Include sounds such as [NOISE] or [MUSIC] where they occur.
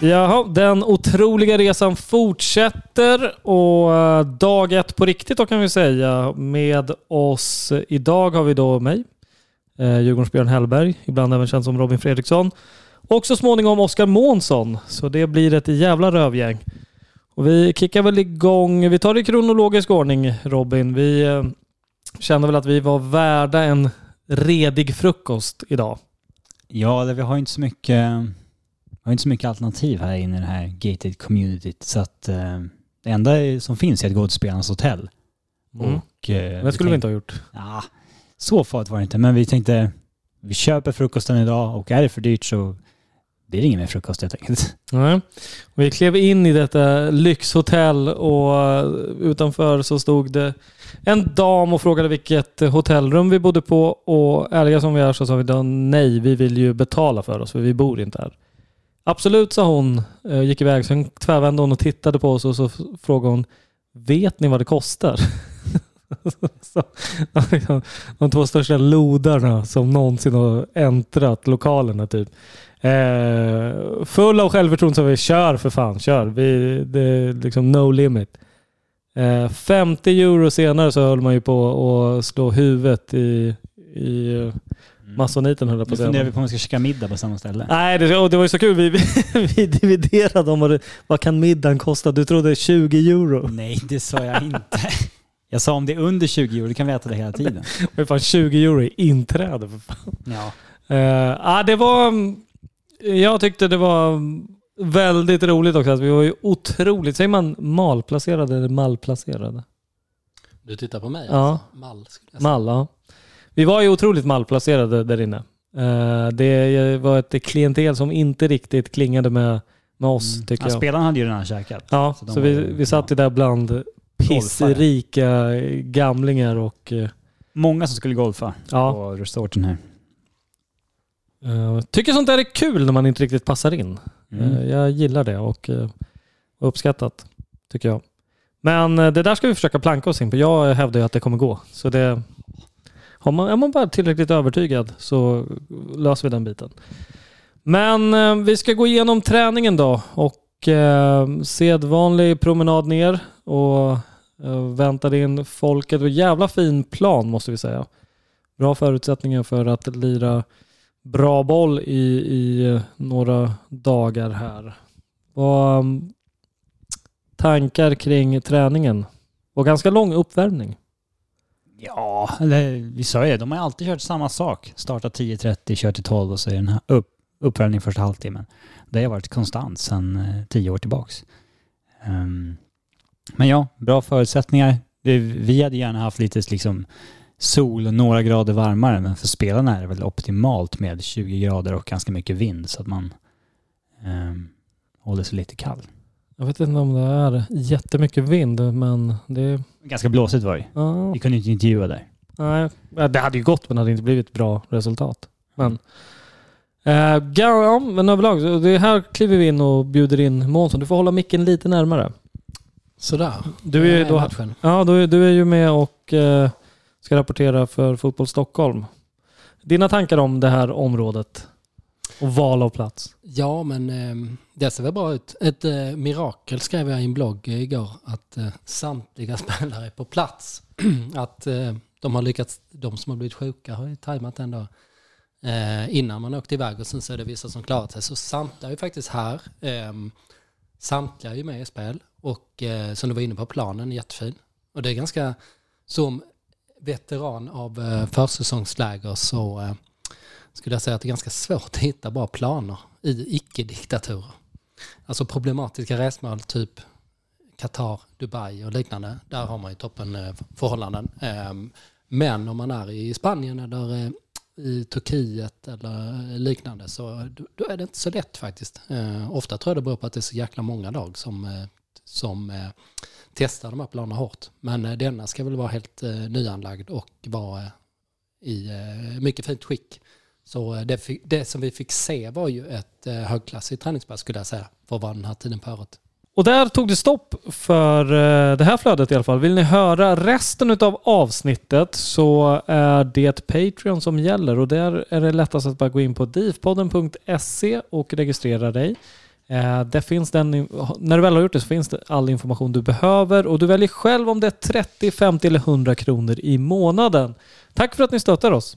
Jaha, den otroliga resan fortsätter och eh, dag ett på riktigt då kan vi säga. Med oss eh, idag har vi då mig, eh, Djurgårdens Björn Hellberg, ibland även känd som Robin Fredriksson. Och så småningom Oskar Månsson. Så det blir ett jävla rövgäng. Och vi kickar väl igång, vi tar det i kronologisk ordning Robin. Vi kände väl att vi var värda en redig frukost idag. Ja, det, vi har inte så mycket har inte så mycket alternativ här inne i det här gated communityt. Så att eh, det enda som finns är att gå till spelarnas hotell. Mm. Och, eh, Det skulle vi inte ha gjort. Ja, så farligt var det inte. Men vi tänkte, vi köper frukosten idag och är det för dyrt så blir det ingen mer frukost helt enkelt. Nej. Vi klev in i detta lyxhotell och utanför så stod det en dam och frågade vilket hotellrum vi bodde på och ärliga som vi är så sa vi då nej, vi vill ju betala för oss för vi bor inte här. Absolut, sa hon. och Gick iväg. Sen tvärvände hon och tittade på oss och så frågade hon Vet ni vad det kostar? [LAUGHS] så, de två största lodarna som någonsin har äntrat lokalerna typ. Eh, full av självförtroende så vi kör för fan, kör. Vi, det är liksom no limit. Eh, 50 euro senare så höll man ju på att slå huvudet i, i masoniten höll jag på Nu att säga. funderar vi på om vi ska käka middag på samma ställe. Nej, det, det var ju så kul. Vi, [LAUGHS] vi dividerade om vad, det, vad kan middagen kosta. Du trodde 20 euro. Nej, det sa jag inte. Jag sa om det är under 20 euro, då kan vi äta det hela tiden. [LAUGHS] Det var fan 20 euro i inträde för fan. Ja. Uh, ah, det var... Jag tyckte det var väldigt roligt också. Att vi var ju otroligt... Säger man malplacerade eller malplacerade? Du tittar på mig Ja. alltså? Mall skulle jag säga. Mal, ja. Vi var ju otroligt malplacerade där inne. Eh, det var ett klientel som inte riktigt klingade med, med oss, tycker Ja, jag. spelarna hade ju redan käkat. Ja, Så så vi, ju- vi satt ju där bland pissrika gamlingar och eh, Många som skulle golfa Ja. på resorten här. eh, tycker sånt där är kul när man inte riktigt passar in. Mm. Jag gillar det och eh, uppskattat, tycker jag. Men det där ska vi försöka planka oss in på. Jag hävdar ju att det kommer gå. Så det, har man, är man bara tillräckligt övertygad så löser vi den biten. Men eh, vi ska gå igenom träningen då och eh, sedvanlig promenad ner och eh, väntar in folket. Och jävla fin plan måste vi säga. Bra förutsättningar för att lira bra boll i, i eh, några dagar här. Och, mm, tankar kring träningen? Och ganska lång uppvärmning. Ja, eller, vi sa ju det. De har ju alltid kört samma sak. Startat 10.30, kört till 12 och så är den här upp, uppvärmning första halvtimmen. Det har varit konstant sedan eh, tio år tillbaks. Um, men ja, bra förutsättningar. Vi, vi hade gärna haft lite liksom sol och några grader varmare, men för spelarna är det väl optimalt med 20 grader och ganska mycket vind så att man um, håller sig lite kall. Jag vet inte om det är jättemycket vind, men det... Ganska blåsigt var det Ja, Vi kunde inte intervjua där. nej, Ja, det hade ju gått, men det hade inte blivit bra resultat. Men... Eh, ja, men överlag, det här kliver vi in och bjuder in Månsson. Du får hålla micken lite närmare. Sådär. Du är ju Eh, då, ja, du, du är ju med och eh, ska rapportera för Fotboll Stockholm. Dina tankar om det här området och val av plats? Ja, men eh, det ser väl bra ut. Ett eh, mirakel skrev jag i en blogg igår att eh, samtliga [LAUGHS] spelare är på plats. [CLEARS THROAT] att eh, de har lyckats, de som har blivit sjuka har ju tajmat den eh, innan man åkte iväg och sen så är det vissa som klarat sig. Så samtliga är ju faktiskt här. Eh, samtliga är ju med i spel och eh, som du var inne på planen, är jättefin. Och det är ganska, som veteran av eh, försäsongsläger så eh, skulle jag säga att det är ganska svårt att hitta bra planer i icke-diktaturer. Alltså problematiska resmål, typ Qatar, Dubai och liknande. Där har man ju toppen eh, förhållanden. Ehm, men om man är i Spanien eller eh, i Turkiet eller liknande så då- är det inte så lätt faktiskt. Ehm, ofta tror jag det beror på att det är så jäkla många lag som, eh, som testar de här planerna hårt. Men denna ska väl vara helt nyanlagd och vara i mycket fint skick. Så eh, det, det som vi fick se var ju ett eh, högklassigt träningspass skulle jag säga, för att vara den här tiden på året. Och där tog det stopp för eh, det här flödet i alla fall. Vill ni höra resten av avsnittet så är det Patreon som gäller och där är det lättast att bara gå in på divpodden.se och registrera dig. Det finns den, när du väl har gjort det så finns det all information du behöver och du väljer själv om det är 30, 50 eller 100 kronor i månaden. Tack för att ni stöttar oss.